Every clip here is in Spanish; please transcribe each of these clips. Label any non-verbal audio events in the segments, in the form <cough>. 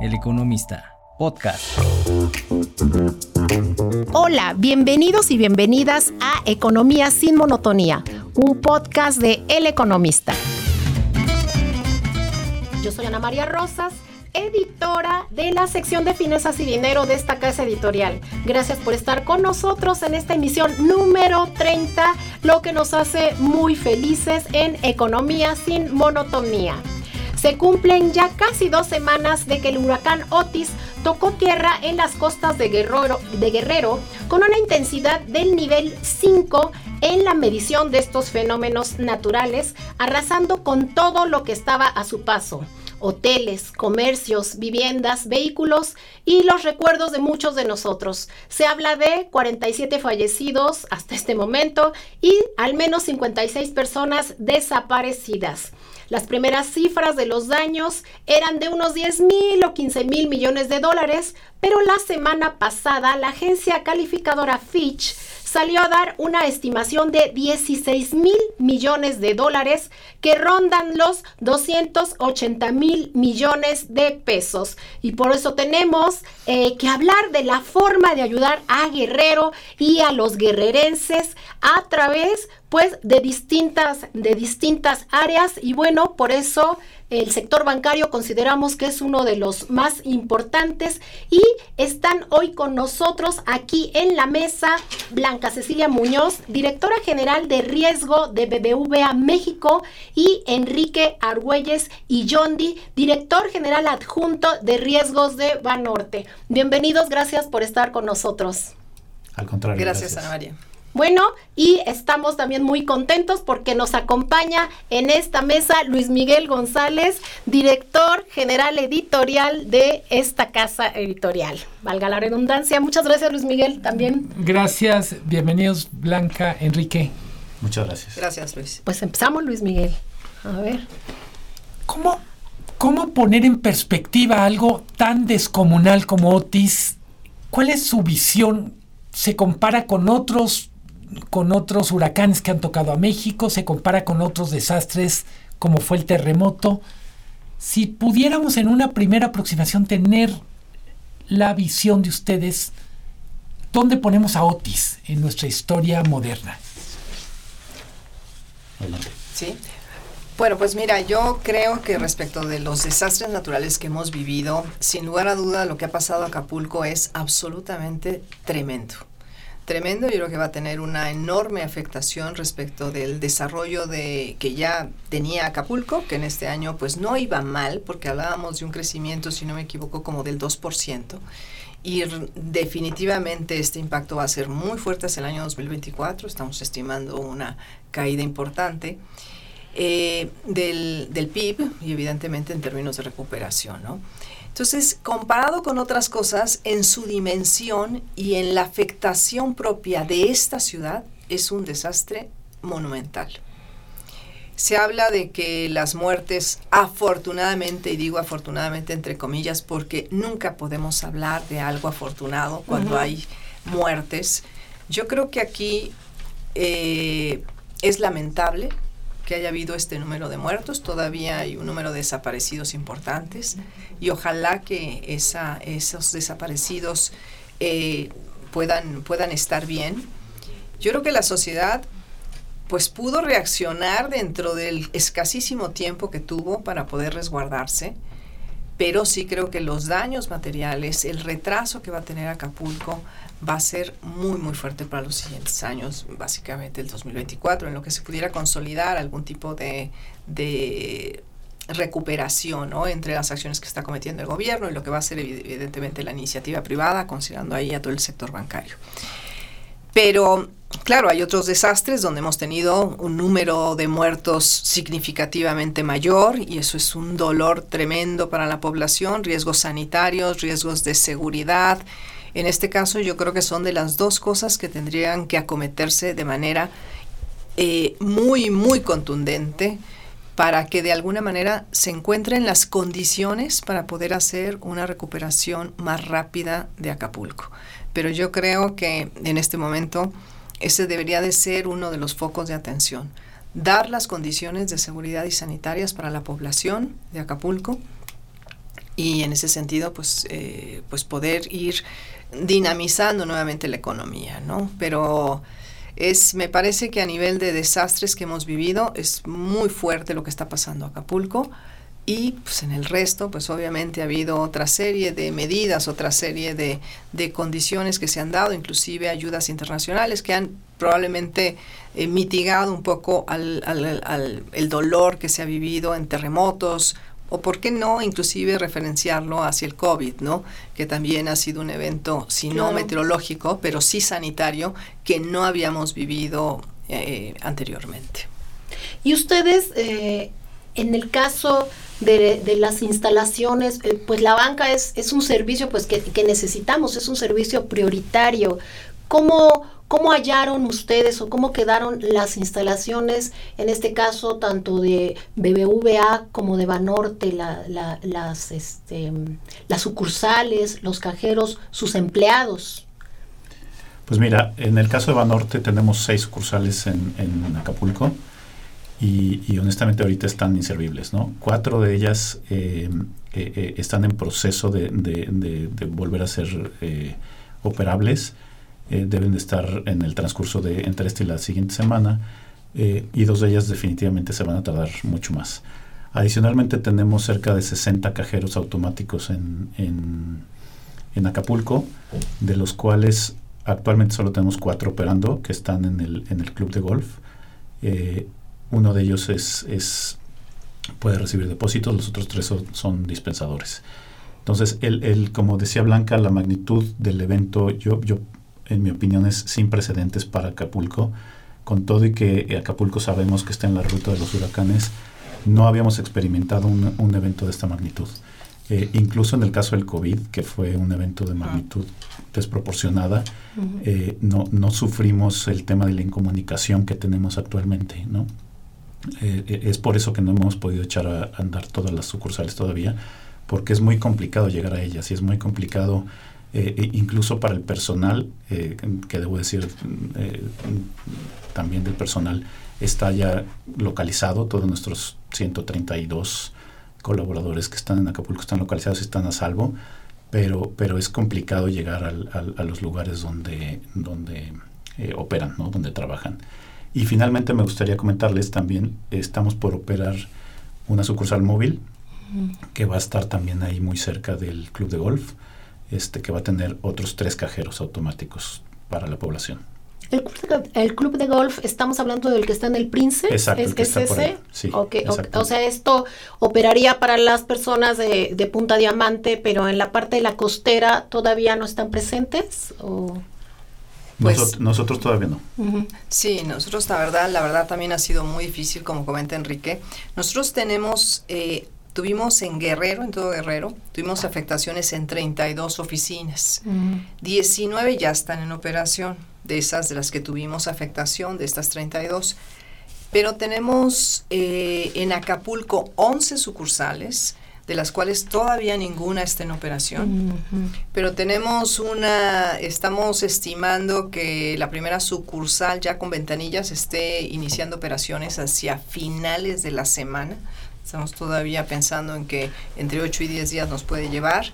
El Economista, podcast. Hola, bienvenidos y bienvenidas a Economía sin Monotonía, un podcast de El Economista. Yo soy Ana María Rosas editora de la sección de finanzas y dinero de esta casa editorial. Gracias por estar con nosotros en esta emisión número 30, lo que nos hace muy felices en Economía sin monotonía. Se cumplen ya casi dos semanas de que el huracán Otis tocó tierra en las costas de Guerrero, de Guerrero con una intensidad del nivel 5 en la medición de estos fenómenos naturales, arrasando con todo lo que estaba a su paso hoteles, comercios, viviendas, vehículos y los recuerdos de muchos de nosotros. Se habla de 47 fallecidos hasta este momento y al menos 56 personas desaparecidas. Las primeras cifras de los daños eran de unos 10 mil o 15 mil millones de dólares, pero la semana pasada la agencia calificadora Fitch salió a dar una estimación de 16 mil millones de dólares que rondan los 280 mil millones de pesos. Y por eso tenemos eh, que hablar de la forma de ayudar a Guerrero y a los guerrerenses a través pues de distintas, de distintas áreas y bueno, por eso el sector bancario consideramos que es uno de los más importantes y están hoy con nosotros aquí en la mesa Blanca Cecilia Muñoz, directora general de riesgo de BBVA México y Enrique Argüelles y Yondi, director general adjunto de riesgos de Banorte. Bienvenidos, gracias por estar con nosotros. Al contrario. Gracias, Ana María. Bueno, y estamos también muy contentos porque nos acompaña en esta mesa Luis Miguel González, director general editorial de esta casa editorial. Valga la redundancia. Muchas gracias, Luis Miguel, también. Gracias, bienvenidos, Blanca, Enrique. Muchas gracias. Gracias, Luis. Pues empezamos, Luis Miguel. A ver. ¿Cómo, cómo poner en perspectiva algo tan descomunal como Otis? ¿Cuál es su visión? ¿Se compara con otros con otros huracanes que han tocado a México, se compara con otros desastres como fue el terremoto. Si pudiéramos en una primera aproximación tener la visión de ustedes, ¿dónde ponemos a Otis en nuestra historia moderna? Sí. Bueno, pues mira, yo creo que respecto de los desastres naturales que hemos vivido, sin lugar a duda lo que ha pasado a Acapulco es absolutamente tremendo tremendo. Yo creo que va a tener una enorme afectación respecto del desarrollo de que ya tenía Acapulco, que en este año pues no iba mal, porque hablábamos de un crecimiento, si no me equivoco, como del 2%. Y definitivamente este impacto va a ser muy fuerte hacia el año 2024. Estamos estimando una caída importante. Eh, del, del PIB y evidentemente en términos de recuperación, ¿no? Entonces, comparado con otras cosas, en su dimensión y en la afectación propia de esta ciudad, es un desastre monumental. Se habla de que las muertes, afortunadamente, y digo afortunadamente entre comillas, porque nunca podemos hablar de algo afortunado cuando hay muertes. Yo creo que aquí eh, es lamentable que haya habido este número de muertos, todavía hay un número de desaparecidos importantes y ojalá que esa, esos desaparecidos eh, puedan, puedan estar bien. Yo creo que la sociedad pues pudo reaccionar dentro del escasísimo tiempo que tuvo para poder resguardarse, pero sí creo que los daños materiales, el retraso que va a tener Acapulco va a ser muy, muy fuerte para los siguientes años, básicamente el 2024, en lo que se pudiera consolidar algún tipo de, de recuperación ¿no? entre las acciones que está cometiendo el gobierno y lo que va a ser evidentemente la iniciativa privada, considerando ahí a todo el sector bancario. Pero claro, hay otros desastres donde hemos tenido un número de muertos significativamente mayor y eso es un dolor tremendo para la población, riesgos sanitarios, riesgos de seguridad, en este caso yo creo que son de las dos cosas que tendrían que acometerse de manera eh, muy, muy contundente para que de alguna manera se encuentren las condiciones para poder hacer una recuperación más rápida de Acapulco. Pero yo creo que en este momento ese debería de ser uno de los focos de atención. Dar las condiciones de seguridad y sanitarias para la población de Acapulco, y en ese sentido pues, eh, pues poder ir dinamizando nuevamente la economía, ¿no? Pero es, me parece que a nivel de desastres que hemos vivido es muy fuerte lo que está pasando Acapulco y pues en el resto pues obviamente ha habido otra serie de medidas, otra serie de, de condiciones que se han dado, inclusive ayudas internacionales que han probablemente eh, mitigado un poco al, al, al, el dolor que se ha vivido en terremotos, o por qué no inclusive referenciarlo hacia el COVID, ¿no? Que también ha sido un evento, si no meteorológico, pero sí sanitario, que no habíamos vivido eh, anteriormente. Y ustedes, eh, en el caso de, de las instalaciones, eh, pues la banca es, es un servicio pues que, que necesitamos, es un servicio prioritario. ¿Cómo, ¿Cómo hallaron ustedes o cómo quedaron las instalaciones, en este caso, tanto de BBVA como de Banorte, la, la, las, este, las sucursales, los cajeros, sus empleados? Pues mira, en el caso de Banorte tenemos seis sucursales en, en Acapulco y, honestamente ahorita están inservibles, ¿no? Cuatro de ellas eh, eh, eh, están en proceso de, volver a ser operables deben de estar en el transcurso de entre esta y la siguiente semana y dos de ellas definitivamente se van a tardar mucho más. Adicionalmente tenemos cerca de 60 cajeros automáticos en, en, Acapulco, de los cuales actualmente solo tenemos cuatro operando que están en el, en el club de golf. Uno de ellos es, es, puede recibir depósitos, los otros tres son, son dispensadores. Entonces, el, el, como decía Blanca, la magnitud del evento, yo, yo en mi opinión, es sin precedentes para Acapulco. Con todo y que Acapulco sabemos que está en la ruta de los huracanes, no habíamos experimentado un, un evento de esta magnitud. Eh, incluso en el caso del COVID, que fue un evento de magnitud desproporcionada, uh -huh. eh, no, no, sufrimos el tema de la incomunicación que tenemos actualmente. ¿no? Eh, es por eso que no hemos podido echar a andar todas las sucursales todavía, porque es muy complicado llegar a ellas y es muy complicado eh, incluso para el personal, eh, que debo decir eh, también del personal, está ya localizado, todos nuestros 132 colaboradores que están en Acapulco están localizados están a salvo, pero, pero es complicado llegar al, a los lugares donde, donde operan, ¿no? donde trabajan. Y finalmente me gustaría comentarles también, estamos por operar una sucursal móvil que va a estar también ahí muy cerca del club de golf este, que va a tener otros tres cajeros automáticos para la población. El, el, club de golf, estamos hablando del que está en el Prince. Exacto, ¿Es, el que es está ese? por ahí. Sí, okay, okay. O sea, esto operaría para las personas de, de, Punta Diamante, pero en la parte de la costera todavía no están presentes. ¿o? Pues, nosotros, nosotros, todavía no. Uh -huh. Sí, nosotros la verdad, la verdad también ha sido muy difícil, como comenta Enrique. Nosotros tenemos eh, Tuvimos en Guerrero, en todo Guerrero, tuvimos afectaciones en 32 oficinas. Mm. 19 ya están en operación, de esas de las que tuvimos afectación, de estas 32. Pero tenemos eh, en Acapulco 11 sucursales, de las cuales todavía ninguna está en operación. Pero tenemos una, estamos estimando que la primera sucursal ya con ventanillas esté iniciando operaciones hacia finales de la semana. Estamos todavía pensando en que entre 8 y 10 días nos puede llevar.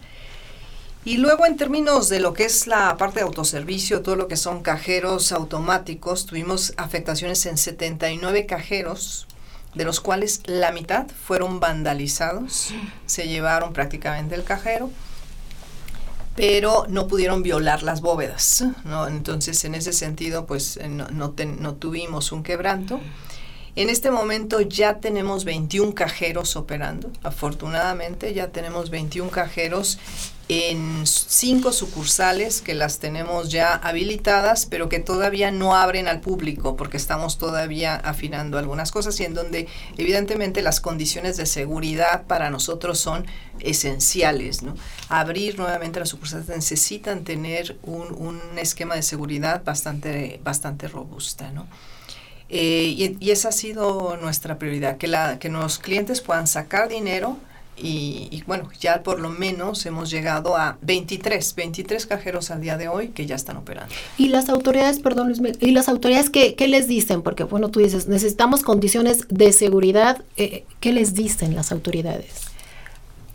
Y luego en términos de lo que es la parte de autoservicio, todo lo que son cajeros automáticos, tuvimos afectaciones en 79 cajeros, de los cuales la mitad fueron vandalizados, se llevaron prácticamente el cajero, pero no pudieron violar las bóvedas. ¿no? Entonces en ese sentido pues no, no, no tuvimos un quebranto. En este momento ya tenemos 21 cajeros operando. Afortunadamente ya tenemos 21 cajeros en cinco sucursales que las tenemos ya habilitadas, pero que todavía no abren al público porque estamos todavía afinando algunas cosas y en donde evidentemente las condiciones de seguridad para nosotros son esenciales. ¿no? Abrir nuevamente las sucursales necesitan tener un, un esquema de seguridad bastante, bastante robusta. ¿no? Eh, y, esa ha sido nuestra prioridad, que, la, que los clientes puedan sacar dinero y, y, bueno, ya por lo menos hemos llegado a 23, 23 cajeros al día de hoy que ya están operando. Y las autoridades, perdón Luis, y las autoridades, ¿qué, qué les dicen? Porque bueno, tú dices, necesitamos condiciones de seguridad, eh, ¿qué les dicen las autoridades?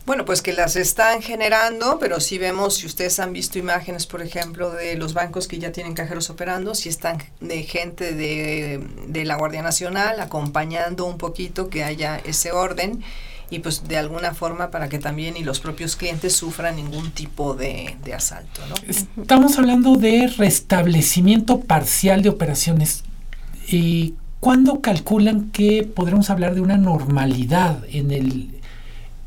Bueno, pues que las están generando, pero si vemos, si ustedes han visto imágenes, por ejemplo, de los bancos que ya tienen cajeros operando, si están de gente de, de la Guardia Nacional acompañando un poquito que haya ese orden y pues de alguna forma para que también y los propios clientes sufran ningún tipo de, asalto. ¿no? Estamos hablando de restablecimiento parcial de operaciones. ¿Y ¿Cuándo calculan que podremos hablar de una normalidad en el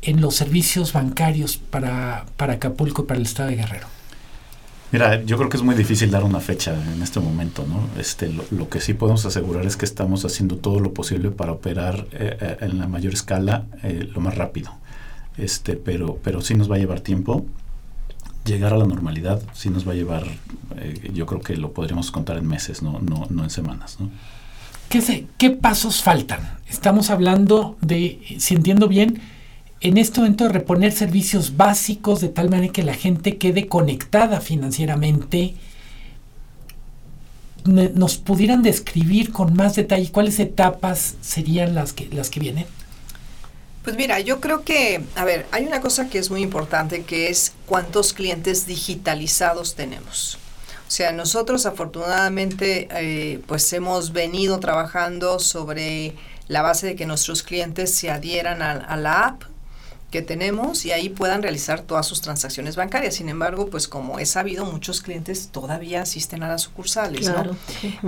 en los servicios bancarios para, para Acapulco y para el estado de Guerrero? Mira, yo creo que es muy difícil dar una fecha en este momento, ¿no? Este, lo, que sí podemos asegurar es que estamos haciendo todo lo posible para operar eh, eh, en la mayor escala eh, lo más rápido. Este, pero, pero sí nos va a llevar tiempo. Llegar a la normalidad sí nos va a llevar, yo creo que lo podríamos contar en meses, no, no, no en semanas, ¿no? ¿Qué, sé, ¿Qué pasos faltan? Estamos hablando de, si entiendo bien, en este momento de reponer servicios básicos de tal manera que la gente quede conectada financieramente, nos pudieran describir con más detalle cuáles etapas serían las que, las que vienen. Pues mira, yo creo que, a ver, hay una cosa que es muy importante que es cuántos clientes digitalizados tenemos. O sea, nosotros afortunadamente eh, pues hemos venido trabajando sobre la base de que nuestros clientes se adhieran a la app, que tenemos y ahí puedan realizar todas sus transacciones bancarias. Sin embargo, pues como he sabido, muchos clientes todavía asisten a las sucursales, ¿no?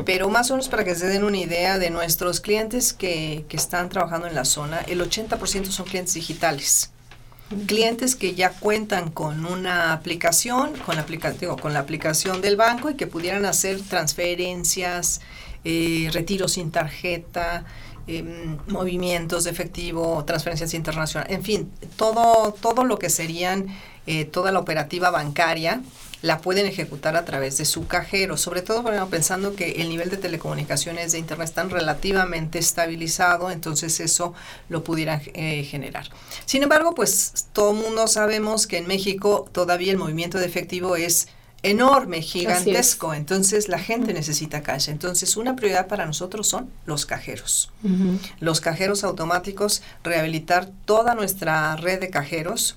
Pero más o menos para que se den una idea de nuestros clientes que, que están trabajando en la zona, el 80% son clientes digitales. Clientes que ya cuentan con una aplicación, con la, con la aplicación del banco y que pudieran hacer transferencias, eh, retiros sin tarjeta, Em, movimientos de efectivo, transferencias internacionales, en fin, todo, todo lo que serían eh, toda la operativa bancaria la pueden ejecutar a través de su cajero, sobre todo pensando que el nivel de telecomunicaciones de Internet está relativamente estabilizado, entonces eso lo pudieran eh, generar. Sin embargo, pues todo mundo sabemos que en México todavía el movimiento de efectivo es enorme, gigantesco. Entonces la gente necesita caja. Entonces una prioridad para nosotros son los cajeros. Los cajeros automáticos, rehabilitar toda nuestra red de cajeros,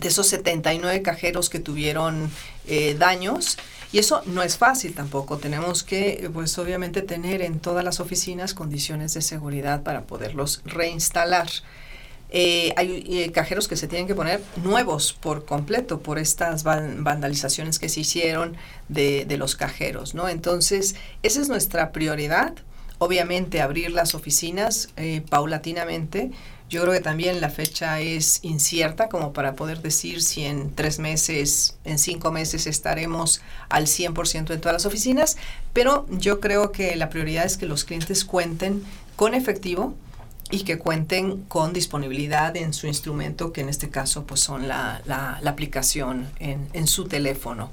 de esos 79 cajeros que tuvieron eh, daños. Y eso no es fácil tampoco. Tenemos que, pues obviamente, tener en todas las oficinas condiciones de seguridad para poderlos reinstalar. Eh, hay eh, cajeros que se tienen que poner nuevos por completo por estas vandalizaciones que se hicieron de, los cajeros, ¿no? Entonces, esa es nuestra prioridad. Obviamente, abrir las oficinas eh, paulatinamente. Yo creo que también la fecha es incierta como para poder decir si en tres meses, en cinco meses estaremos al 100% en todas las oficinas, pero yo creo que la prioridad es que los clientes cuenten con efectivo, y que cuenten con disponibilidad en su instrumento, que en este caso pues son la, la, aplicación en, en, su teléfono.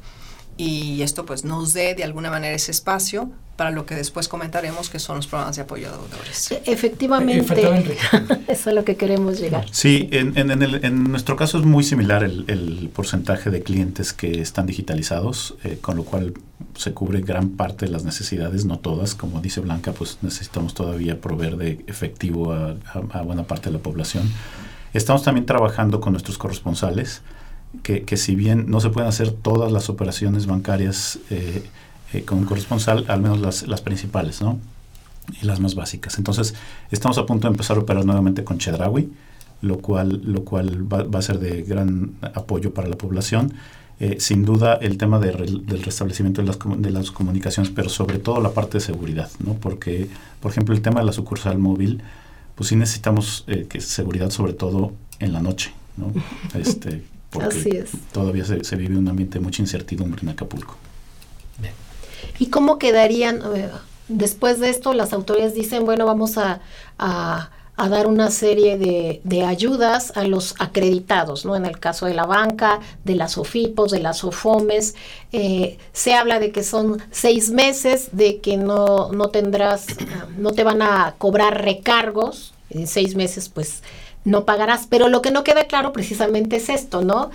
Y esto pues nos dé de alguna manera ese espacio para lo que después comentaremos que son los programas de apoyo a deudores. E, efectivamente, <laughs> eso es lo que queremos llegar. Sí, en, en, el, en nuestro caso es muy similar el, el, porcentaje de clientes que están digitalizados, eh, con lo cual se cubre gran parte de las necesidades, no todas, como dice Blanca, pues necesitamos todavía proveer de efectivo a, a, buena parte de la población. Estamos también trabajando con nuestros corresponsales, que, que si bien no se pueden hacer todas las operaciones bancarias, eh, eh, con corresponsal, al menos las, las principales, ¿no? Y las más básicas. Entonces, estamos a punto de empezar a operar nuevamente con Chedraui, lo cual, lo cual va, va a ser de gran apoyo para la población. Eh, sin duda el tema de del restablecimiento de las, de las, comunicaciones, pero sobre todo la parte de seguridad, ¿no? Porque, por ejemplo, el tema de la sucursal móvil, pues sí necesitamos eh, que seguridad sobre todo en la noche, ¿no? <laughs> Este, porque todavía se, se, vive un ambiente de mucha incertidumbre en Acapulco. ¿Y cómo quedarían, eh, después de esto, las autoridades dicen, bueno, vamos a, a, dar una serie de, de, ayudas a los acreditados, ¿no? En el caso de la banca, de las OFIPOS, de las OFOMES, eh, se habla de que son seis meses, de que no, no tendrás, no te van a cobrar recargos, en seis meses pues no pagarás, pero lo que no queda claro precisamente es esto, ¿no?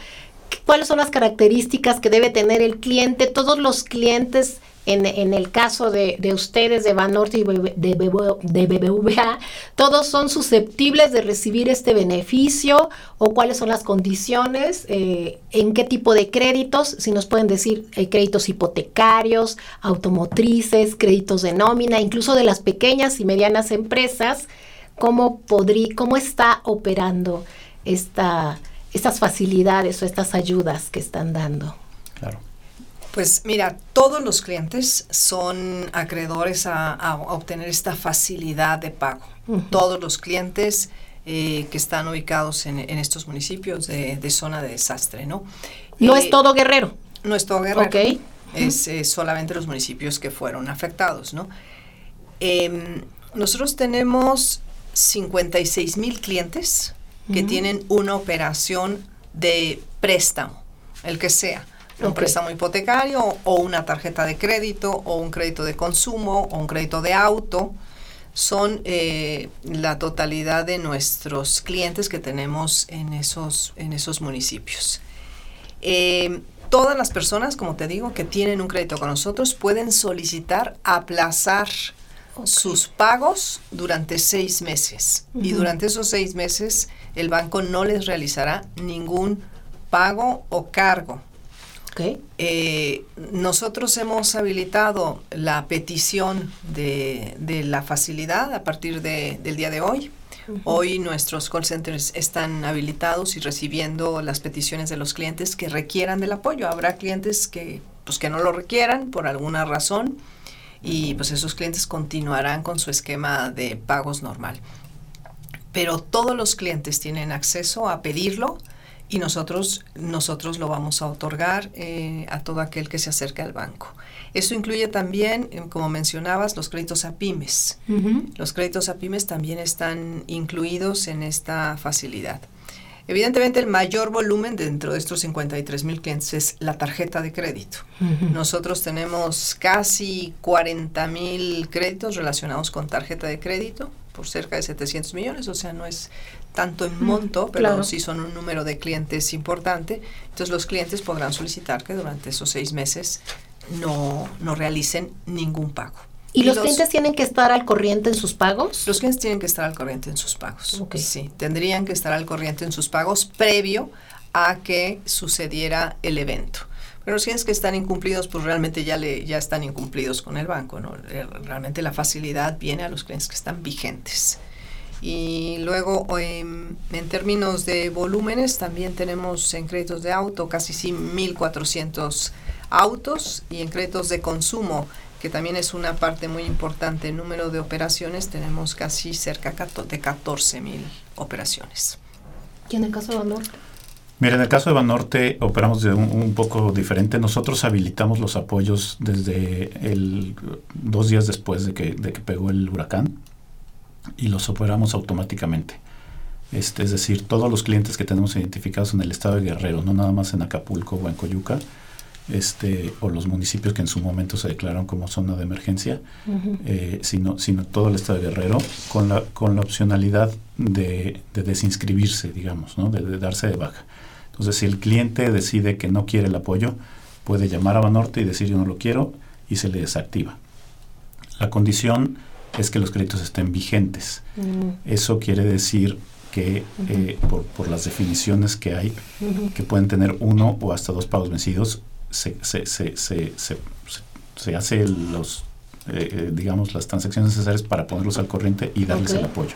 ¿Cuáles son las características que debe tener el cliente? Todos los clientes en, el caso de, ustedes, de Banorte y de, BBVA, todos son susceptibles de recibir este beneficio o cuáles son las condiciones, eh, en qué tipo de créditos, si nos pueden decir hay créditos hipotecarios, automotrices, créditos de nómina, incluso de las pequeñas y medianas empresas, cómo, podría, cómo está operando esta, estas facilidades o estas ayudas que están dando. Claro. Pues mira, todos los clientes son acreedores a, obtener esta facilidad de pago. Todos los clientes eh, que están ubicados en, estos municipios de, zona de desastre, ¿no? No es eh, todo Guerrero. No es todo Guerrero. Ok. Es solamente los municipios que fueron afectados, ¿no? Em, nosotros tenemos 56 mil clientes que tienen una operación de préstamo, el que sea un préstamo hipotecario o una tarjeta de crédito o un crédito de consumo o un crédito de auto. Son eh, la totalidad de nuestros clientes que tenemos en esos, en esos municipios. Eh, todas las personas, como te digo, que tienen un crédito con nosotros pueden solicitar aplazar sus pagos durante seis meses. Y durante esos seis meses el banco no les realizará ningún pago o cargo eh, nosotros hemos habilitado la petición de, la facilidad a partir del día de hoy. Hoy nuestros call centers están habilitados y recibiendo las peticiones de los clientes que requieran del apoyo. Habrá clientes que, pues, que no lo requieran por alguna razón y pues esos clientes continuarán con su esquema de pagos normal. Pero todos los clientes tienen acceso a pedirlo y nosotros, nosotros lo vamos a otorgar eh, a todo aquel que se acerque al banco. Eso incluye también, eh, como mencionabas, los créditos a pymes. Los créditos a pymes también están incluidos en esta facilidad. Evidentemente el mayor volumen dentro de estos 53 mil clientes es la tarjeta de crédito. Nosotros tenemos casi 40 mil créditos relacionados con tarjeta de crédito por cerca de 700 millones, o sea, no es tanto en monto, pero sí son un número de clientes importante. Entonces los clientes podrán solicitar que durante esos seis meses no, no realicen ningún pago. ¿Y, los, clientes tienen que estar al corriente en sus pagos? Los clientes tienen que estar al corriente en sus pagos. Sí, tendrían que estar al corriente en sus pagos previo a que sucediera el evento. Pero los clientes que están incumplidos, pues realmente ya, le, ya están incumplidos con el banco. ¿no? Realmente la facilidad viene a los clientes que están vigentes. Y luego, em, en términos de volúmenes, también tenemos en créditos de auto casi 1.400 autos y en créditos de consumo, que también es una parte muy importante, el número de operaciones, tenemos casi cerca de 14.000 operaciones. ¿Y en el caso de Banorte? Mira, en el caso de Banorte operamos de un, poco diferente. Nosotros habilitamos los apoyos desde el dos días después de que, de que pegó el huracán y los operamos automáticamente. Este, es decir, todos los clientes que tenemos identificados en el estado de Guerrero, no nada más en Acapulco o en Coyuca, este, o los municipios que en su momento se declararon como zona de emergencia, eh, sino, sino todo el estado de Guerrero, con la, con la opcionalidad de, desinscribirse, digamos, ¿no? de, darse de baja. Entonces, si el cliente decide que no quiere el apoyo, puede llamar a Banorte y decir yo no lo quiero y se le desactiva. La condición es que los créditos estén vigentes. Eso quiere decir que eh, por, las definiciones que hay, que pueden tener uno o hasta dos pagos vencidos, se, se, se, se, se hace los, eh, eh, digamos, las transacciones necesarias para ponerlos al corriente y darles el apoyo.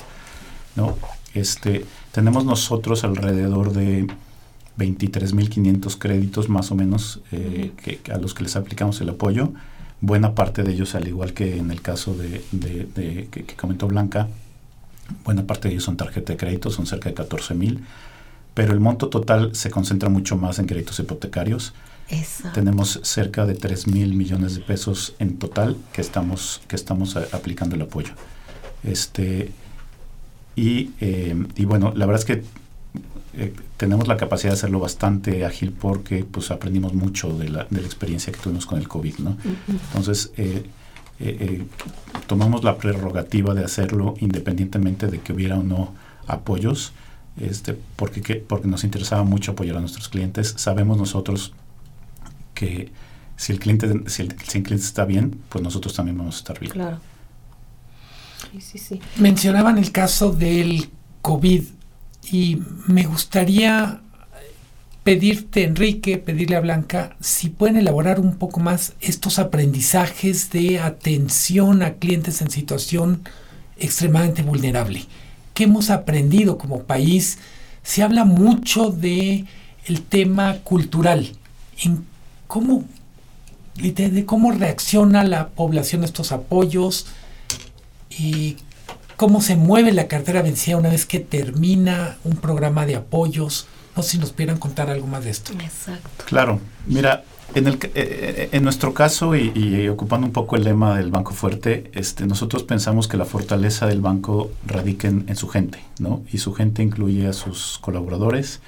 ¿no? Este, tenemos nosotros alrededor de 23.500 créditos más o menos que, a los que les aplicamos el apoyo buena parte de ellos, al igual que en el caso de, que, comentó Blanca, buena parte de ellos son tarjeta de crédito, son cerca de 14 mil, pero el monto total se concentra mucho más en créditos hipotecarios. Tenemos cerca de 3 mil millones de pesos en total que estamos, que estamos aplicando el apoyo. Este, y, eh, y bueno, la verdad es que eh, tenemos la capacidad de hacerlo bastante ágil porque pues aprendimos mucho de la, de la experiencia que tuvimos con el COVID, ¿no? Entonces, eh, eh, tomamos la prerrogativa de hacerlo independientemente de que hubiera o no apoyos, este, porque, porque nos interesaba mucho apoyar a nuestros clientes. Sabemos nosotros que, si el cliente, si el, si el cliente está bien, pues nosotros también vamos a estar bien. Claro. Sí, sí, sí. Mencionaban el caso del COVID y me gustaría pedirte, Enrique, pedirle a Blanca, si pueden elaborar un poco más estos aprendizajes de atención a clientes en situación extremadamente vulnerable. ¿Qué hemos aprendido como país? Se habla mucho de el tema cultural, en cómo, de cómo reacciona la población a estos apoyos y cómo se mueve la cartera vencida una vez que termina un programa de apoyos. No sé si nos pudieran contar algo más de esto. Exacto. Claro, mira, en, el, eh, eh, en nuestro caso y, y, ocupando un poco el lema del Banco Fuerte, este, nosotros pensamos que la fortaleza del banco radica en, en, su gente, ¿no? Y su gente incluye a sus colaboradores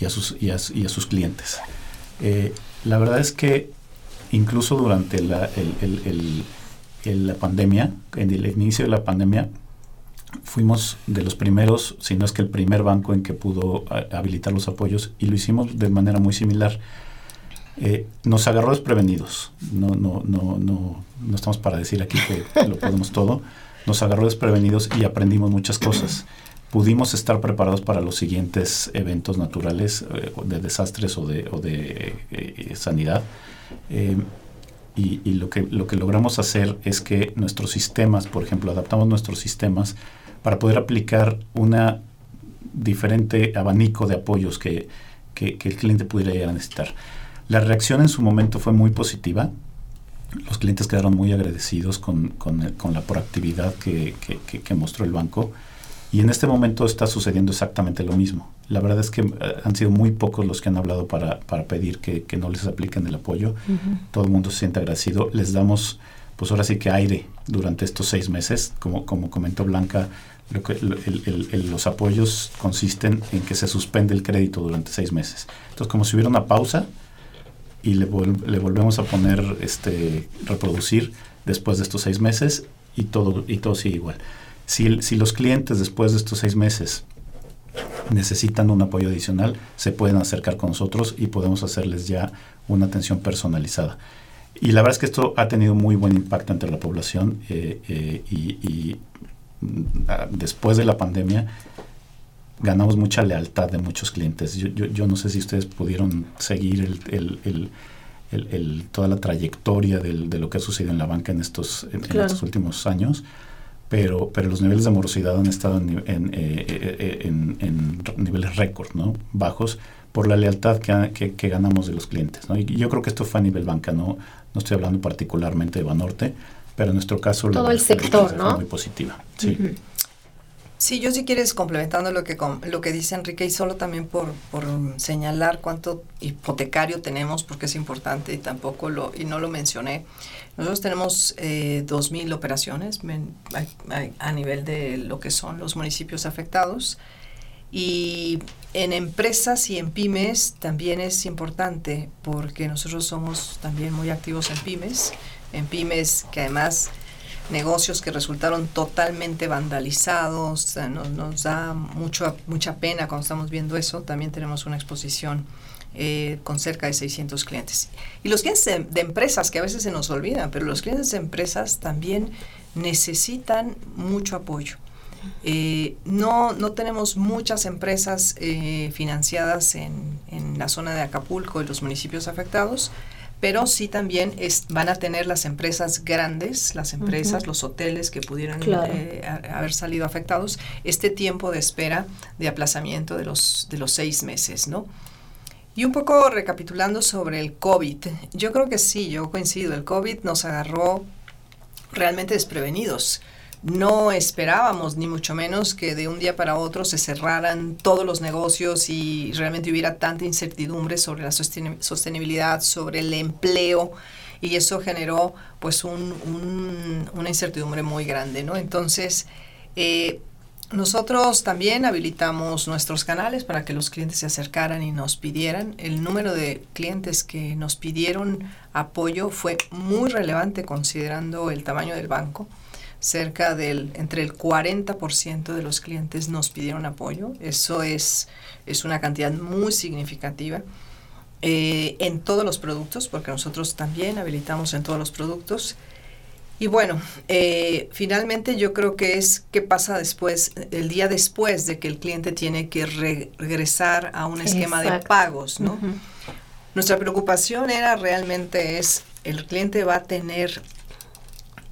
y a sus, y a, y a sus clientes. Eh, la verdad es que incluso durante la, la pandemia, en el inicio de la pandemia, fuimos de los primeros, si no es que el primer banco en que pudo habilitar los apoyos y lo hicimos de manera muy similar. Eh, nos agarró desprevenidos. No, no, no, no, no estamos para decir aquí que lo podemos todo. Nos agarró desprevenidos y aprendimos muchas cosas. Pudimos estar preparados para los siguientes eventos naturales eh, de desastres o de, de eh, sanidad. Y, lo, que, lo que logramos hacer es que nuestros sistemas, por ejemplo, adaptamos nuestros sistemas para poder aplicar una diferente abanico de apoyos que, que, el cliente pudiera llegar a necesitar. La reacción en su momento fue muy positiva. Los clientes quedaron muy agradecidos con, con, la proactividad que, mostró el banco. Y en este momento está sucediendo exactamente lo mismo. La verdad es que uh, han sido muy pocos los que han hablado para, para pedir que, que, no les apliquen el apoyo. Uh -huh. Todo el mundo se siente agradecido. Les damos, pues ahora sí que aire durante estos seis meses. Como, como comentó Blanca, lo que, el, el, el, los apoyos consisten en que se suspende el crédito durante seis meses. Entonces, como si hubiera una pausa y le, vol le volvemos a poner, este, reproducir después de estos seis meses y todo, y todo sigue igual. Si, si los clientes después de estos seis meses necesitan un apoyo adicional, se pueden acercar con nosotros y podemos hacerles ya una atención personalizada. Y la verdad es que esto ha tenido muy buen impacto entre la población eh, eh, y, y después de la pandemia ganamos mucha lealtad de muchos clientes. Yo, yo, yo no sé si ustedes pudieron seguir el, el, el, el toda la trayectoria del, de lo que ha sucedido en la banca en estos, en, claro. en estos últimos años, pero, pero los niveles de morosidad han estado en, en, eh, en niveles récord, ¿no? bajos, por la lealtad que, que, que, ganamos de los clientes. ¿no? Y yo creo que esto fue a nivel banca, no, no estoy hablando particularmente de Banorte, pero en nuestro caso todo la, el sector, ¿no? muy positiva. Sí. Uh -huh. Sí, yo si quieres complementando lo que lo que dice Enrique y solo también por, por señalar cuánto hipotecario tenemos porque es importante y tampoco lo y no lo mencioné. Nosotros tenemos eh, 2.000 operaciones a, nivel de lo que son los municipios afectados y en empresas y en pymes también es importante porque nosotros somos también muy activos en pymes, en pymes que además negocios que resultaron totalmente vandalizados, nos, nos da mucho, mucha pena cuando estamos viendo eso. También tenemos una exposición eh, con cerca de 600 clientes. Y los clientes de, empresas, que a veces se nos olvidan, pero los clientes de empresas también necesitan mucho apoyo. Eh, no, no tenemos muchas empresas eh, financiadas en, en la zona de Acapulco y los municipios afectados, pero sí también es, van a tener las empresas grandes, las empresas, uh -huh. los hoteles que pudieran claro. eh, haber salido afectados, este tiempo de espera de aplazamiento de los, de los seis meses, ¿no? Y un poco recapitulando sobre el COVID, yo creo que sí, yo coincido, el COVID nos agarró realmente desprevenidos no esperábamos, ni mucho menos, que de un día para otro se cerraran todos los negocios y realmente hubiera tanta incertidumbre sobre la sostenibilidad, sobre el empleo, y eso generó pues un, un, una incertidumbre muy grande, ¿no? Entonces, eh, nosotros también habilitamos nuestros canales para que los clientes se acercaran y nos pidieran. El número de clientes que nos pidieron apoyo fue muy relevante considerando el tamaño del banco cerca del entre el 40% de los clientes nos pidieron apoyo. Eso es, es una cantidad muy significativa. eh, en todos los productos, porque nosotros también habilitamos en todos los productos. Y bueno, eh, finalmente yo creo que es qué pasa después, el día después de que el cliente tiene que regresar a un esquema de pagos, ¿no? Nuestra preocupación era realmente es, el cliente va a tener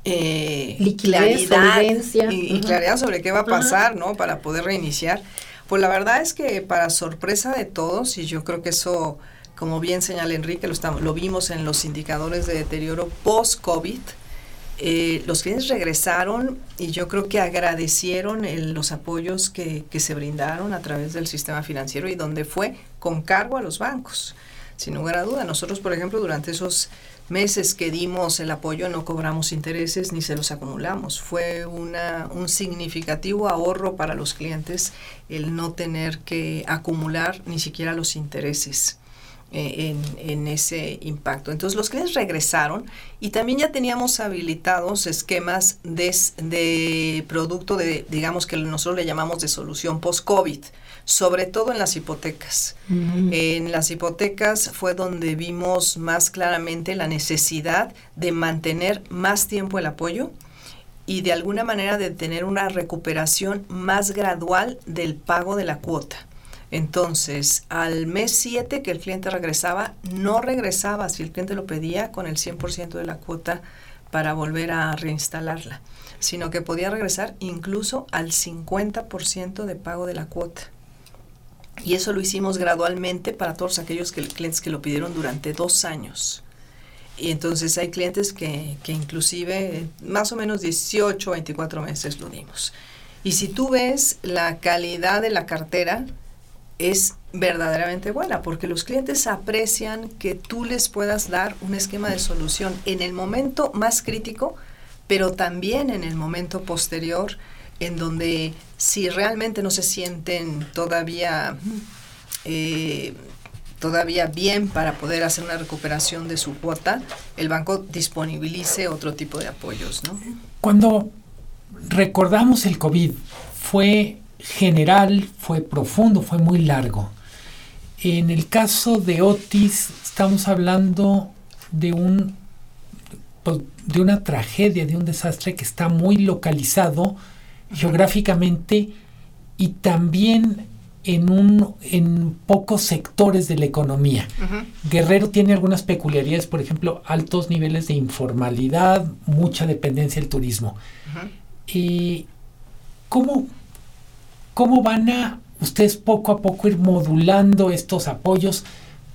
eh, claridad y, claridad sobre qué va a pasar, ¿no? Para poder reiniciar. Pues la verdad es que para sorpresa de todos, y yo creo que eso, como bien señala Enrique, lo, estamos, lo vimos en los indicadores de deterioro post-COVID, eh, los clientes regresaron y yo creo que agradecieron los apoyos que, que, se brindaron a través del sistema financiero y donde fue con cargo a los bancos. Sin lugar a duda, nosotros, por ejemplo, durante esos meses que dimos el apoyo no cobramos intereses ni se los acumulamos. Fue una, un significativo ahorro para los clientes el no tener que acumular ni siquiera los intereses. Eh, en, ese impacto. Entonces los clientes regresaron y también ya teníamos habilitados esquemas de, de producto de, digamos que nosotros le llamamos de solución post-COVID sobre todo en las hipotecas. En las hipotecas fue donde vimos más claramente la necesidad de mantener más tiempo el apoyo y de alguna manera de tener una recuperación más gradual del pago de la cuota. Entonces, al mes 7 que el cliente regresaba, no regresaba si el cliente lo pedía con el 100% de la cuota para volver a reinstalarla, sino que podía regresar incluso al 50% de pago de la cuota. Y eso lo hicimos gradualmente para todos aquellos clientes que lo pidieron durante dos años. Y entonces hay clientes que, que inclusive más o menos 18 o 24 meses lo dimos. Y si tú ves la calidad de la cartera, es verdaderamente buena, porque los clientes aprecian que tú les puedas dar un esquema de solución en el momento más crítico, pero también en el momento posterior en donde si realmente no se sienten todavía eh, todavía bien para poder hacer una recuperación de su cuota, el banco disponibilice otro tipo de apoyos, ¿no? Cuando recordamos el COVID, fue general, fue profundo, fue muy largo. En el caso de Otis, estamos hablando de un pues, de una tragedia, de un desastre que está muy localizado geográficamente y también en, un, en pocos sectores de la economía. Guerrero tiene algunas peculiaridades, por ejemplo, altos niveles de informalidad, mucha dependencia del turismo. y ¿cómo, ¿Cómo van a ustedes poco a poco ir modulando estos apoyos?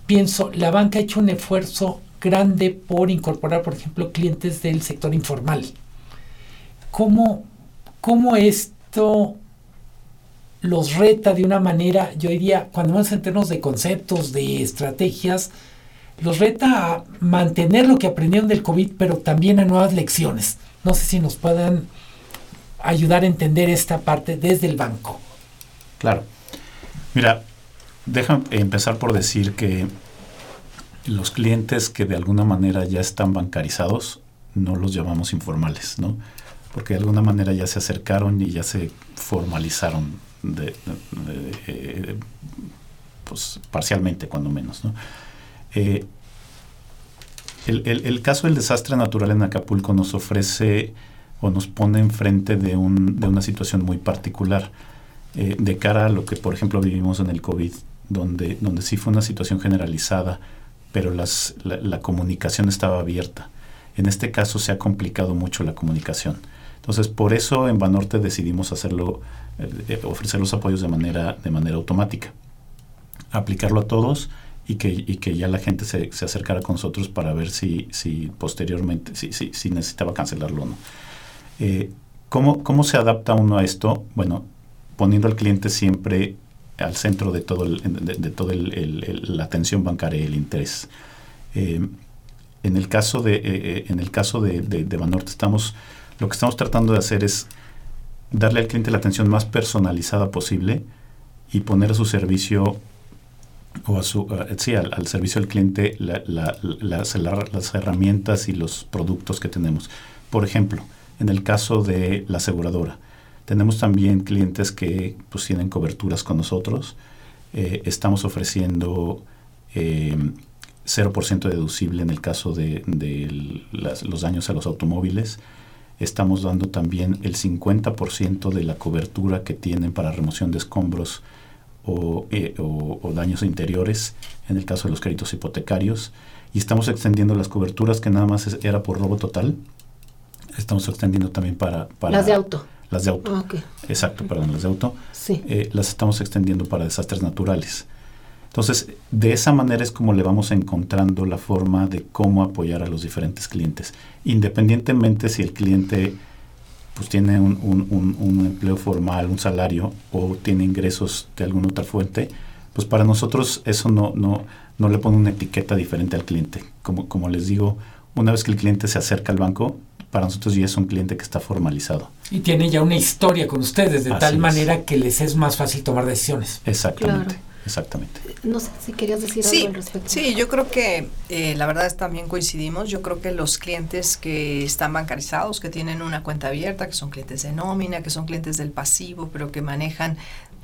Pienso, la banca ha hecho un esfuerzo grande por incorporar, por ejemplo, clientes del sector informal. ¿Cómo, cómo esto los reta de una manera, yo diría, cuando vamos en términos de conceptos, de estrategias, los reta a mantener lo que aprendieron del COVID, pero también a nuevas lecciones. No sé si nos puedan ayudar a entender esta parte desde el banco. Claro. Mira, déjame empezar por decir que los clientes que de alguna manera ya están bancarizados, no los llamamos informales, ¿no? Porque de alguna manera ya se acercaron y ya se formalizaron eh, pues parcialmente cuando menos. Eh, el, caso del desastre natural en Acapulco nos ofrece o nos pone enfrente de una situación muy particular eh, de cara a lo que por ejemplo vivimos en el COVID, donde, donde sí fue una situación generalizada, pero las, la comunicación estaba abierta. En este caso se ha complicado mucho la comunicación. Entonces, por eso en Banorte decidimos hacerlo, eh, eh, ofrecer los apoyos de manera, de manera automática, aplicarlo a todos y que, que ya la gente se, se, acercara con nosotros para ver si, si posteriormente, si, si, si necesitaba cancelarlo o no. Eh, ¿cómo, ¿Cómo se adapta uno a esto? Bueno, poniendo al cliente siempre al centro de todo, de, todo la atención bancaria y el interés. en el caso de, en el caso de Banorte estamos lo que estamos tratando de hacer es darle al cliente la atención más personalizada posible y poner a su servicio o a su, sí, al, servicio del cliente las, herramientas y los productos que tenemos. Por ejemplo, en el caso de la aseguradora, tenemos también clientes que pues, tienen coberturas con nosotros. Eh, estamos ofreciendo 0% deducible en el caso de, los daños a los automóviles. Estamos dando también el 50% de la cobertura que tienen para remoción de escombros eh, o, daños interiores en el caso de los créditos hipotecarios. Y estamos extendiendo las coberturas que nada más era por robo total. Estamos extendiendo también para... las de auto. Las de auto. Ah, Exacto, perdón, las de auto. Sí. Eh, las estamos extendiendo para desastres naturales. Entonces, de esa manera es como le vamos encontrando la forma de cómo apoyar a los diferentes clientes, independientemente si el cliente pues tiene un, un, empleo formal, un salario o tiene ingresos de alguna otra fuente, pues para nosotros eso no, no, no le pone una etiqueta diferente al cliente. Como, como les digo, una vez que el cliente se acerca al banco, para nosotros ya es un cliente que está formalizado. Y tiene ya una historia con ustedes, de tal manera que les es más fácil tomar decisiones. Exactamente. Exactamente. No sé si querías decir algo al respecto. Sí, yo creo que eh, la verdad es también coincidimos. Yo creo que los clientes que están bancarizados, que tienen una cuenta abierta, que son clientes de nómina, que son clientes del pasivo, pero que manejan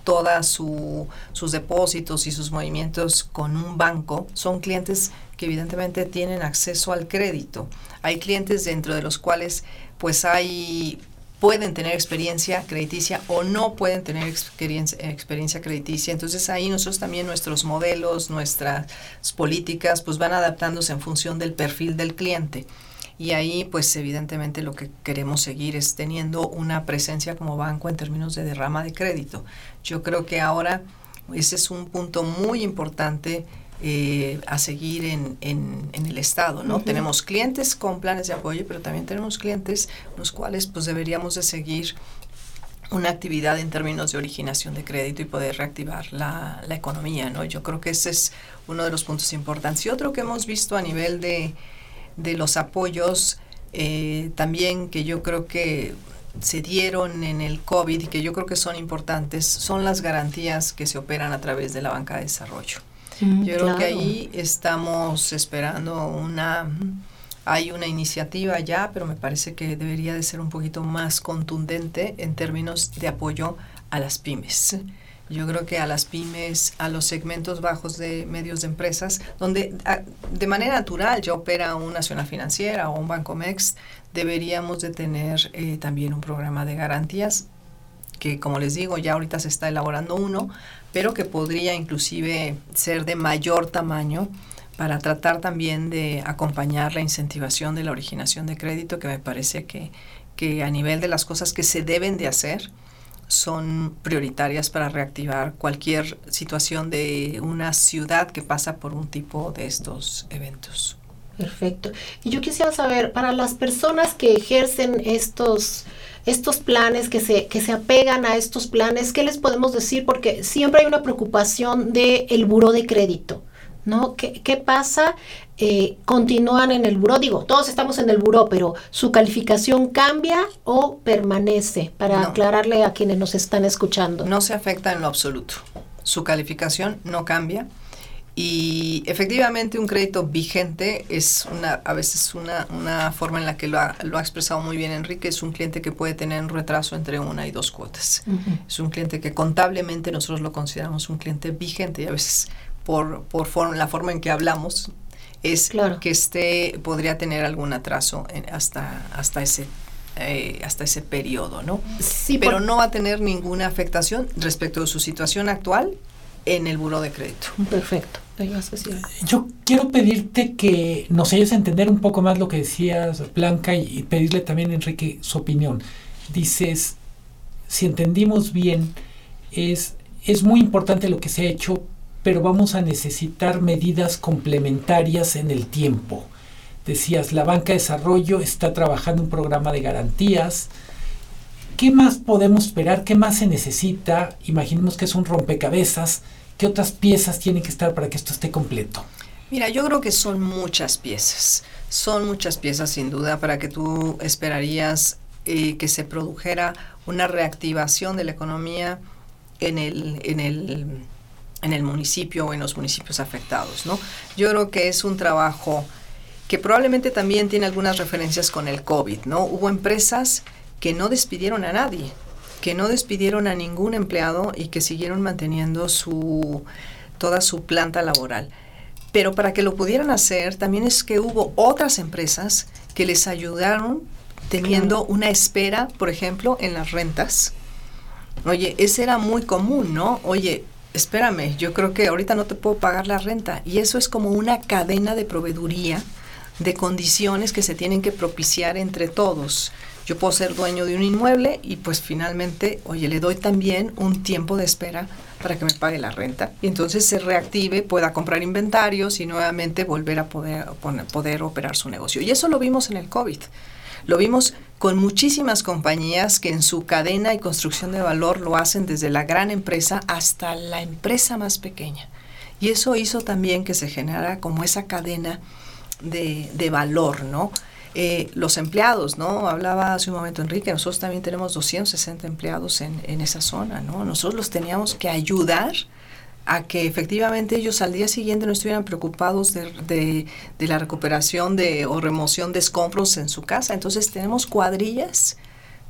todos su, sus depósitos y sus movimientos con un banco, son clientes que evidentemente tienen acceso al crédito. Hay clientes dentro de los cuales pues hay pueden tener experiencia crediticia o no pueden tener experiencia, experiencia crediticia. Entonces ahí nosotros también nuestros modelos, nuestras políticas, pues van adaptándose en función del perfil del cliente. Y ahí, pues evidentemente lo que queremos seguir es teniendo una presencia como banco en términos de derrama de crédito. Yo creo que ahora ese es un punto muy importante eh, a seguir en, en, el Estado, ¿no? Tenemos clientes con planes de apoyo, pero también tenemos clientes los cuales pues deberíamos de seguir una actividad en términos de originación de crédito y poder reactivar la, la, economía, ¿no? Yo creo que ese es uno de los puntos importantes. Y otro que hemos visto a nivel de, de los apoyos, eh, también que yo creo que se dieron en el COVID y que yo creo que son importantes, son las garantías que se operan a través de la banca de desarrollo. Mm, Yo creo que ahí estamos esperando una... Hay una iniciativa ya, pero me parece que debería de ser un poquito más contundente en términos de apoyo a las pymes. Yo creo que a las pymes, a los segmentos bajos de medios de empresas, donde de manera natural ya opera una nacional financiera o un banco MEX, deberíamos de tener eh, también un programa de garantías que como les digo, ya ahorita se está elaborando uno, pero que podría inclusive ser de mayor tamaño para tratar también de acompañar la incentivación de la originación de crédito, que me parece que, que a nivel de las cosas que se deben de hacer, son prioritarias para reactivar cualquier situación de una ciudad que pasa por un tipo de estos eventos. Perfecto. Y yo quisiera saber, para las personas que ejercen estos estos planes, que se, que se apegan a estos planes, ¿qué les podemos decir? Porque siempre hay una preocupación del el buró de crédito. ¿No? ¿Qué, qué pasa? Eh, continúan en el buró, digo, todos estamos en el buró, pero ¿su calificación cambia o permanece? Para aclararle a quienes nos están escuchando. No se afecta en lo absoluto. Su calificación no cambia y efectivamente un crédito vigente es una, a veces una, una forma en la que lo ha, lo ha, expresado muy bien Enrique, es un cliente que puede tener un retraso entre una y dos cuotas. Es un cliente que contablemente nosotros lo consideramos un cliente vigente y a veces por, por la forma en que hablamos es que este podría tener algún atraso hasta, hasta ese eh, hasta ese periodo, ¿no? Sí, pero no va a tener ninguna afectación respecto de su situación actual en el buro de crédito. Perfecto. Yo quiero pedirte que nos ayudes a entender un poco más lo que decías, Blanca, y pedirle también, Enrique, su opinión. Dices, si entendimos bien, es, es muy importante lo que se ha hecho, pero vamos a necesitar medidas complementarias en el tiempo. Decías, la banca de desarrollo está trabajando un programa de garantías. ¿Qué más podemos esperar? ¿Qué más se necesita? Imaginemos que es un rompecabezas ¿Qué otras piezas tienen que estar para que esto esté completo? Mira, yo creo que son muchas piezas. Son muchas piezas sin duda para que tú esperarías eh, que se produjera una reactivación de la economía en el, en el, en el municipio o en los municipios afectados, ¿no? Yo creo que es un trabajo que probablemente también tiene algunas referencias con el COVID, ¿no? Hubo empresas que no despidieron a nadie, que no despidieron a ningún empleado y que siguieron manteniendo su toda su planta laboral. Pero para que lo pudieran hacer, también es que hubo otras empresas que les ayudaron teniendo una espera, por ejemplo, en las rentas. Oye, ese era muy común, ¿no? Oye, espérame, yo creo que ahorita no te puedo pagar la renta. Y eso es como una cadena de proveeduría de condiciones que se tienen que propiciar entre todos. Yo puedo ser dueño de un inmueble y pues finalmente, oye, le doy también un tiempo de espera para que me pague la renta. Y entonces se reactive, pueda comprar inventarios y nuevamente volver a poder, poder operar su negocio. Y eso lo vimos en el COVID. Lo vimos con muchísimas compañías que en su cadena y construcción de valor lo hacen desde la gran empresa hasta la empresa más pequeña. Y eso hizo también que se generara como esa cadena de, de valor, ¿no? Eh, los empleados, ¿no? Hablaba hace un momento Enrique, nosotros también tenemos 260 empleados en, en esa zona, ¿no? Nosotros los teníamos que ayudar a que efectivamente ellos al día siguiente no estuvieran preocupados de, de, de, la recuperación de, o remoción de escombros en su casa. Entonces tenemos cuadrillas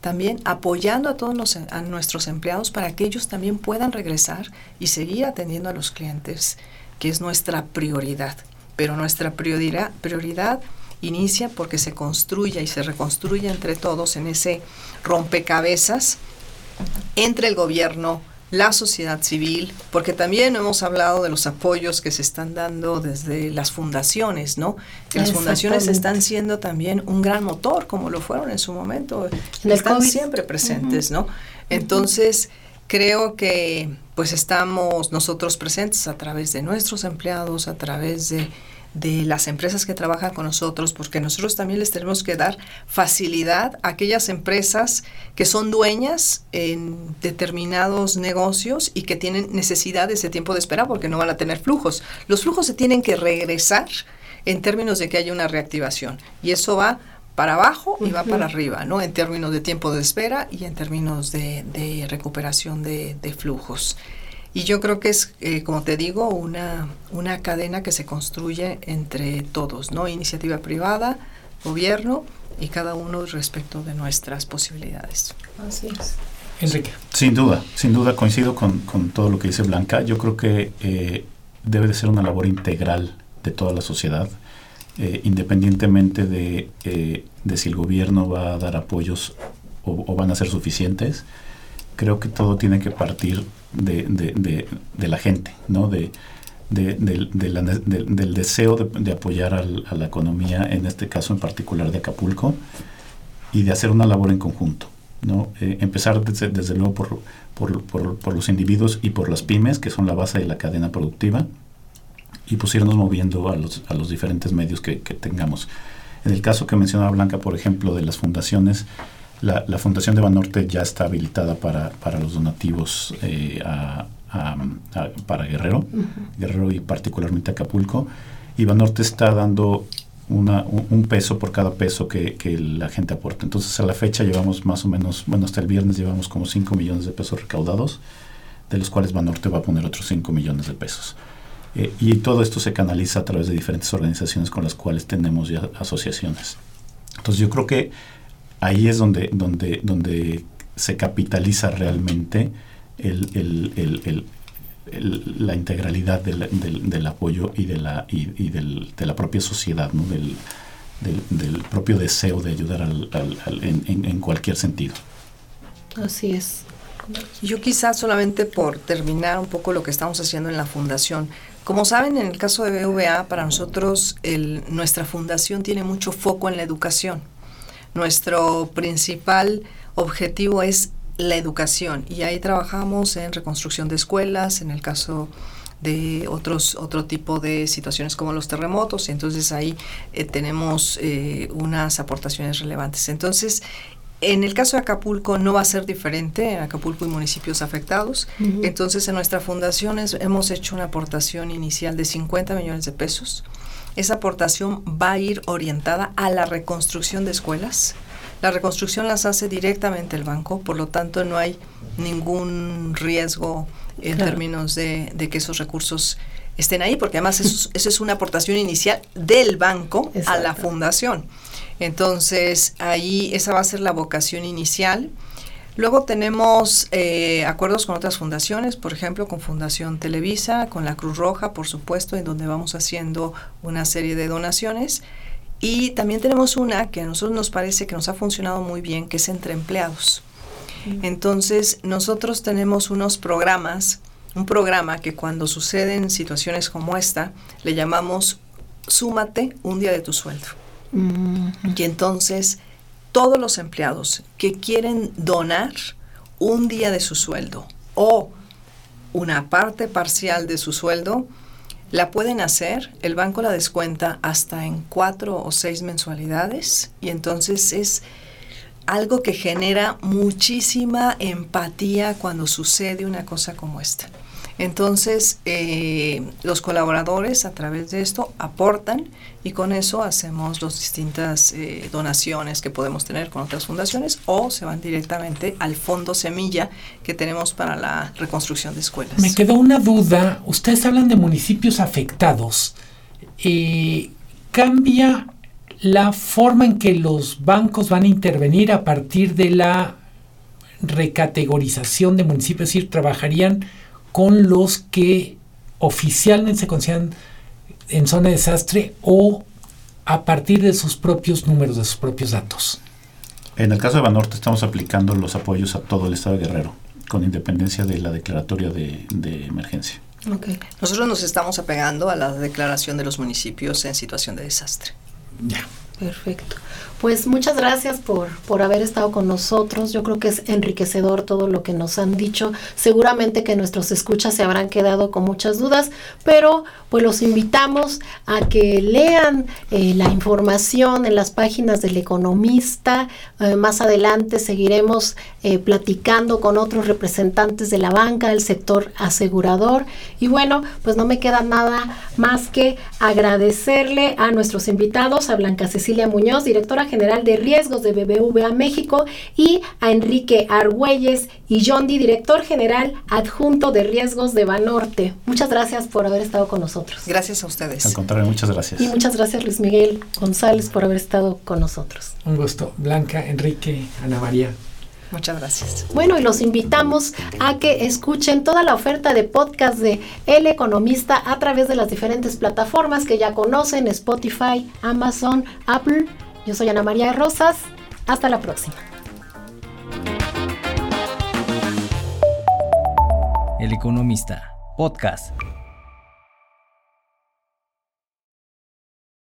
también apoyando a todos los, a nuestros empleados para que ellos también puedan regresar y seguir atendiendo a los clientes, que es nuestra prioridad. Pero nuestra prioridad, prioridad inicia porque se construye y se reconstruye entre todos en ese rompecabezas entre el gobierno, la sociedad civil, porque también hemos hablado de los apoyos que se están dando desde las fundaciones, ¿no? Que las fundaciones están siendo también un gran motor, como lo fueron en su momento, están siempre presentes, ¿no? Entonces, creo que pues estamos nosotros presentes a través de nuestros empleados, a través de de las empresas que trabajan con nosotros, porque nosotros también les tenemos que dar facilidad a aquellas empresas que son dueñas en determinados negocios y que tienen necesidad de ese tiempo de espera porque no van a tener flujos. Los flujos se tienen que regresar en términos de que haya una reactivación y eso va para abajo y va para arriba, ¿no? En términos de tiempo de espera y en términos de, de recuperación de, de flujos. Y yo creo que es, eh, como te digo, una, una cadena que se construye entre todos, ¿no? Iniciativa privada, gobierno y cada uno respecto de nuestras posibilidades. Así es. Enrique. Sin duda, sin duda coincido con, con todo lo que dice Blanca. Yo creo que eh, debe de ser una labor integral de toda la sociedad, eh, independientemente de, eh, de, si el gobierno va a dar apoyos o, o van a ser suficientes. Creo que todo tiene que partir de, de, de, la gente, ¿no? De, del deseo de, apoyar al, a la economía, en este caso en particular de Acapulco, y de hacer una labor en conjunto. ¿no? Eh, empezar desde, desde luego por, por, por, por, los individuos y por las pymes, que son la base de la cadena productiva, y pues irnos moviendo a los, a los diferentes medios que, que tengamos. En el caso que mencionaba Blanca, por ejemplo, de las fundaciones, la, la, Fundación de Banorte ya está habilitada para, para los donativos eh, a, a, para Guerrero, uh -huh. Guerrero y particularmente Acapulco. Y Banorte está dando una, un, un, peso por cada peso que, que, la gente aporta. Entonces a la fecha llevamos más o menos, bueno, hasta el viernes llevamos como 5 millones de pesos recaudados, de los cuales Banorte va a poner otros 5 millones de pesos. Eh, y todo esto se canaliza a través de diferentes organizaciones con las cuales tenemos ya asociaciones. Entonces yo creo que ahí es donde, donde, donde se capitaliza realmente el, el, el, la integralidad del, del, del, apoyo y de la, y, y de la propia sociedad, ¿no? del, del, propio deseo de ayudar al, al, al, en, en, en, cualquier sentido. Así es. Yo quizás solamente por terminar un poco lo que estamos haciendo en la fundación, como saben, en el caso de BVA, para nosotros el, nuestra fundación tiene mucho foco en la educación nuestro principal objetivo es la educación y ahí trabajamos en reconstrucción de escuelas, en el caso de otros otro tipo de situaciones como los terremotos, y entonces ahí eh, tenemos eh, unas aportaciones relevantes. Entonces, en el caso de Acapulco no va a ser diferente, en Acapulco y municipios afectados. Uh -huh. Entonces, en nuestra fundación es, hemos hecho una aportación inicial de 50 millones de pesos esa aportación va a ir orientada a la reconstrucción de escuelas. La reconstrucción las hace directamente el banco, por lo tanto no hay ningún riesgo en claro. términos de, de, que esos recursos estén ahí, porque además eso, <laughs> eso es una aportación inicial del banco Exacto. a la fundación. Entonces ahí esa va a ser la vocación inicial. Luego tenemos eh, acuerdos con otras fundaciones, por ejemplo, con Fundación Televisa, con la Cruz Roja, por supuesto, en donde vamos haciendo una serie de donaciones. Y también tenemos una que a nosotros nos parece que nos ha funcionado muy bien, que es entre empleados. Entonces, nosotros tenemos unos programas, un programa que cuando suceden situaciones como esta, le llamamos Súmate un día de tu sueldo. Y entonces, todos los empleados que quieren donar un día de su sueldo o una parte parcial de su sueldo, la pueden hacer, el banco la descuenta hasta en cuatro o seis mensualidades y entonces es algo que genera muchísima empatía cuando sucede una cosa como esta. Entonces, eh, los colaboradores a través de esto aportan y con eso hacemos las distintas eh, donaciones que podemos tener con otras fundaciones o se van directamente al fondo semilla que tenemos para la reconstrucción de escuelas. Me quedó una duda. Ustedes hablan de municipios afectados. Eh, ¿Cambia la forma en que los bancos van a intervenir a partir de la recategorización de municipios? Es decir, trabajarían con los que oficialmente se consideran en zona de desastre o a partir de sus propios números, de sus propios datos. En el caso de Banorte estamos aplicando los apoyos a todo el estado de Guerrero, con independencia de la declaratoria de, de emergencia. Okay. Nosotros nos estamos apegando a la declaración de los municipios en situación de desastre. Ya. Perfecto. Pues muchas gracias por, por haber estado con nosotros. Yo creo que es enriquecedor todo lo que nos han dicho. Seguramente que nuestros escuchas se habrán quedado con muchas dudas, pero pues los invitamos a que lean eh, la información en las páginas del economista. Eh, más adelante seguiremos eh, platicando con otros representantes de la banca, del sector asegurador. Y bueno, pues no me queda nada más que agradecerle a nuestros invitados, a Blanca Cecilia Muñoz, directora general de riesgos de BBVA México, y a Enrique Argüelles y John D, director general adjunto de riesgos de Banorte. Muchas gracias por haber estado con nosotros. Gracias a ustedes. Al contrario, muchas gracias. Y muchas gracias Luis Miguel González por haber estado con nosotros. Un gusto. Blanca, Enrique, Ana María. Muchas gracias. Bueno, y los invitamos a que escuchen toda la oferta de podcast de El Economista a través de las diferentes plataformas que ya conocen, Spotify, Amazon, Apple. Yo soy Ana María Rosas. Hasta la próxima. El Economista, podcast.